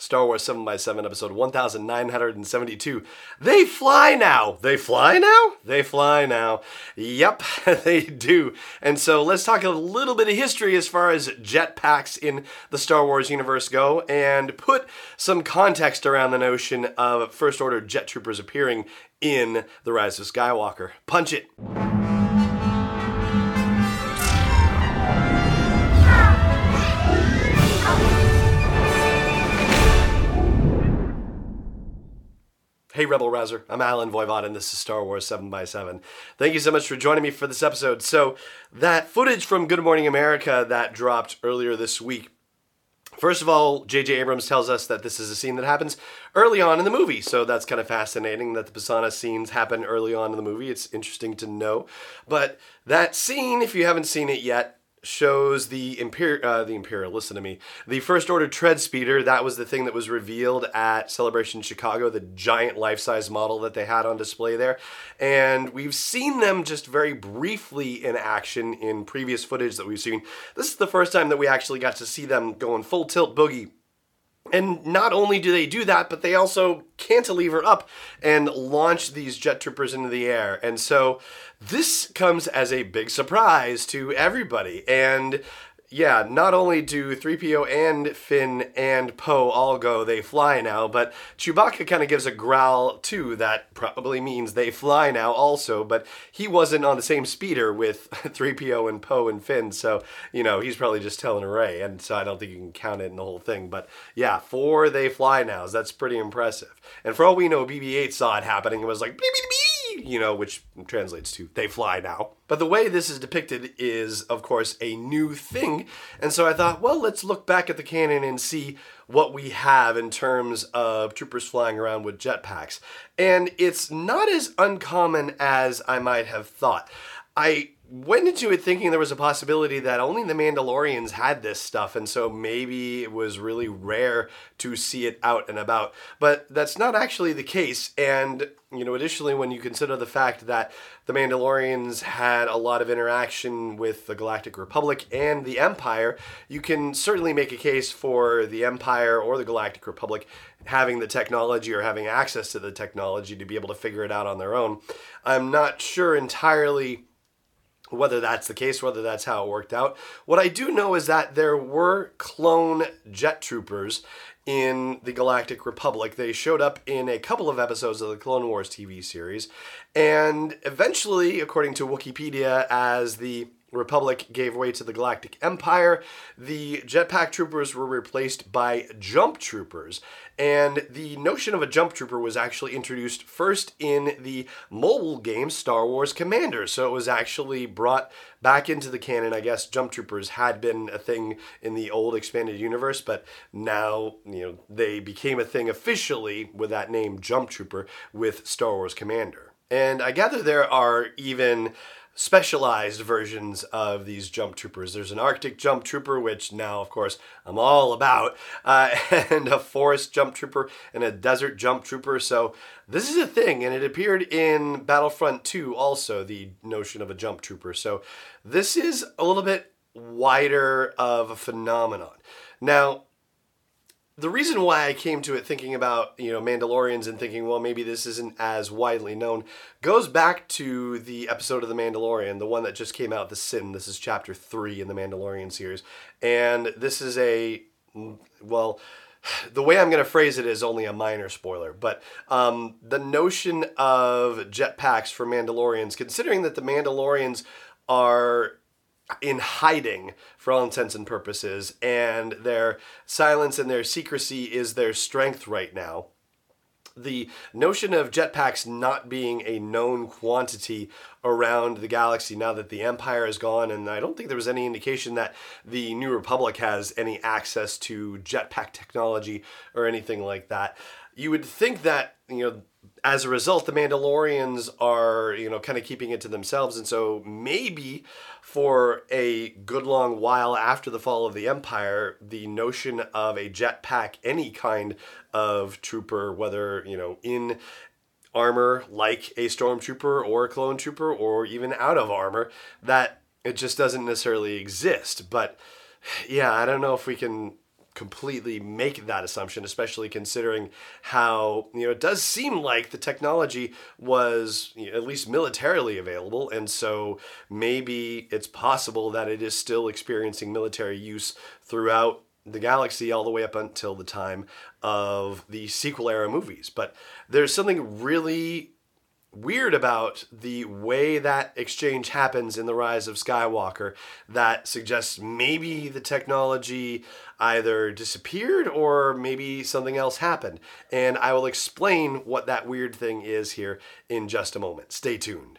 Star Wars 7x7, episode 1972. They fly now! They fly now? They fly now. Yep, they do. And so let's talk a little bit of history as far as jetpacks in the Star Wars universe go and put some context around the notion of First Order jet troopers appearing in The Rise of Skywalker. Punch it! Hey, Rebel Rouser. I'm Allen Voivod, and this is Star Wars 7x7. Thank you so much for joining me for this episode. So, that footage from Good Morning America that dropped earlier this week. First of all, J.J. Abrams tells us that this is a scene that happens early on in the movie. So that's kind of fascinating that the Pasaana scenes happen early on in the movie. It's interesting to know. But that scene, if you haven't seen it yet, shows the imperial uh, the imperial listen to me the first order tread speeder that was the thing that was revealed at celebration chicago the giant life-size model that they had on display there. And we've seen them just very briefly in action in previous footage that we've seen. This is the first time that we actually got to see them going full tilt boogie and not only do they do that, but they also cantilever up and launch these jet troopers into the air. And so this comes as a big surprise to everybody. And yeah, not only do 3PO and Finn and Poe all go, they fly now, but Chewbacca kind of gives a growl too that probably means they fly now also, but he wasn't on the same speeder with 3PO and Poe and Finn, so, you know, he's probably just telling a Rey, and so I don't think you can count it in the whole thing, but yeah, four they fly nows, that's pretty impressive. And for all we know, BB 8 saw it happening and was like, beep, beep you know, which translates to they fly now. But the way this is depicted is, of course, a new thing. And so I thought, well, let's look back at the canon and see what we have in terms of troopers flying around with jetpacks. And it's not as uncommon as I might have thought. I went into it thinking there was a possibility that only the Mandalorians had this stuff, and so maybe it was really rare to see it out and about. But that's not actually the case. And, you know, additionally, when you consider the fact that the Mandalorians had a lot of interaction with the Galactic Republic and the Empire, you can certainly make a case for the Empire or the Galactic Republic having the technology or having access to the technology to be able to figure it out on their own. I'm not sure entirely whether that's the case, whether that's how it worked out. What I do know is that there were clone jet troopers in the Galactic Republic. They showed up in a couple of episodes of the Clone Wars TV series, and eventually, according to Wikipedia, as the Republic gave way to the Galactic Empire. The jetpack troopers were replaced by jump troopers. And the notion of a jump trooper was actually introduced first in the mobile game Star Wars Commander. So it was actually brought back into the canon. I guess jump troopers had been a thing in the old expanded universe, but now, you know, they became a thing officially with that name Jump Trooper with Star Wars Commander. And I gather there are even specialized versions of these jump troopers. There's an Arctic jump trooper, which now, of course, I'm all about, uh, and a forest jump trooper and a desert jump trooper. So this is a thing, and it appeared in Battlefront 2 also, the notion of a jump trooper. So this is a little bit wider of a phenomenon. Now, the reason why I came to it thinking about, you know, Mandalorians and thinking, well, maybe this isn't as widely known, goes back to the episode of The Mandalorian, the one that just came out, The Sin. This is chapter three in the Mandalorian series. And this is a, well, the way I'm going to phrase it is only a minor spoiler, but um, the notion of jetpacks for Mandalorians, considering that the Mandalorians are in hiding for all intents and purposes, and their silence and their secrecy is their strength right now. The notion of jetpacks not being a known quantity around the galaxy now that the Empire is gone, and I don't think there was any indication that the New Republic has any access to jetpack technology or anything like that. You would think that, you know, as a result, the Mandalorians are, you know, kind of keeping it to themselves. And so maybe for a good long while after the fall of the Empire, the notion of a jetpack, any kind of trooper, whether, you know, in armor like a stormtrooper or a clone trooper or even out of armor, that it just doesn't necessarily exist. But yeah, I don't know if we can completely make that assumption, especially considering how you know it does seem like the technology was you know, at least militarily available, and so maybe it's possible that it is still experiencing military use throughout the galaxy all the way up until the time of the sequel era movies. But there's something really weird about the way that exchange happens in the rise of Skywalker that suggests maybe the technology either disappeared or maybe something else happened. And I will explain what that weird thing is here in just a moment. Stay tuned.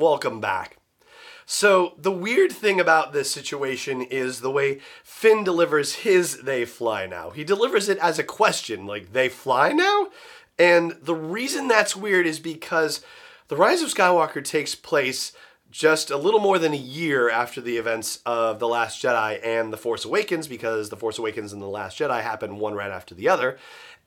Welcome back. So, the weird thing about this situation is the way Finn delivers his they fly now. He delivers it as a question, like, they fly now? And the reason that's weird is because The Rise of Skywalker takes place just a little more than a year after the events of The Last Jedi and The Force Awakens, because The Force Awakens and The Last Jedi happened one right after the other.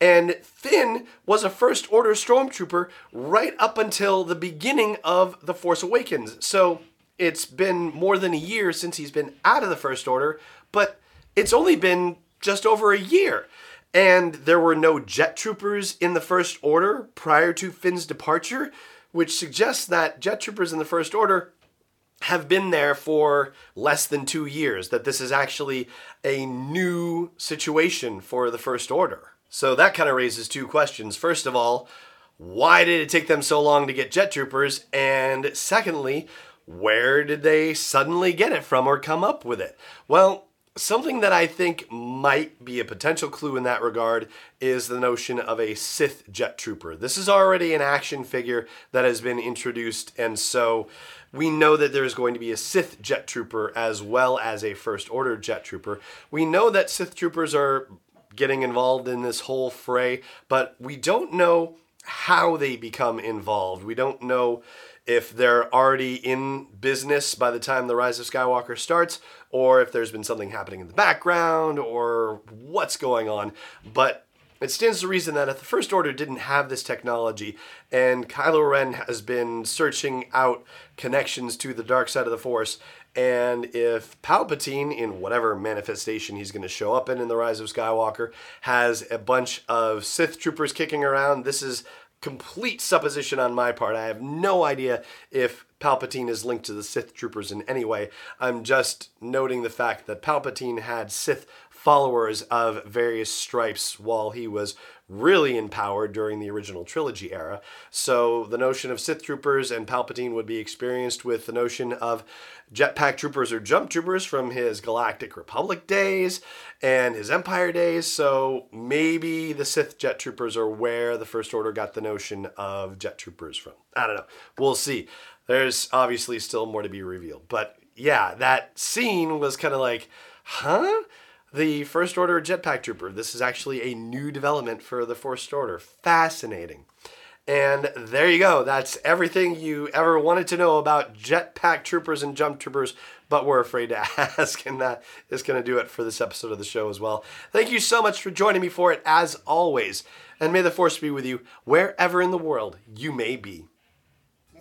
And Finn was a First Order Stormtrooper right up until the beginning of The Force Awakens. So it's been more than a year since he's been out of the First Order, but it's only been just over a year. And there were no jet troopers in the First Order prior to Finn's departure, which suggests that jet troopers in the First Order have been there for less than two years, that this is actually a new situation for the First Order. So that kind of raises two questions. First of all, why did it take them so long to get jet troopers? And secondly, where did they suddenly get it from or come up with it? Well, something that I think might be a potential clue in that regard is the notion of a Sith jet trooper. This is already an action figure that has been introduced, and so we know that there's going to be a Sith jet trooper as well as a First Order jet trooper. We know that Sith troopers are getting involved in this whole fray, but we don't know how they become involved. We don't know if they're already in business by the time the Rise of Skywalker starts, or if there's been something happening in the background, or what's going on. But it stands to reason that if the First Order didn't have this technology, and Kylo Ren has been searching out connections to the dark side of the Force, and if Palpatine, in whatever manifestation he's going to show up in in The Rise of Skywalker, has a bunch of Sith troopers kicking around, this is complete supposition on my part. I have no idea if Palpatine is linked to the Sith troopers in any way. I'm just noting the fact that Palpatine had Sith followers of various stripes while he was really in power during the original trilogy era. So the notion of Sith troopers and Palpatine would be experienced with the notion of jetpack troopers or jump troopers from his Galactic Republic days and his Empire days. So maybe the Sith jet troopers are where the First Order got the notion of jet troopers from. I don't know. We'll see. There's obviously still more to be revealed. But yeah, that scene was kind of like, huh? The First Order Jetpack Trooper. This is actually a new development for the First Order. Fascinating. And there you go. That's everything you ever wanted to know about jetpack troopers and jump troopers, but we're afraid to ask. And that is going to do it for this episode of the show as well. Thank you so much for joining me for it, as always. And may the force be with you wherever in the world you may be.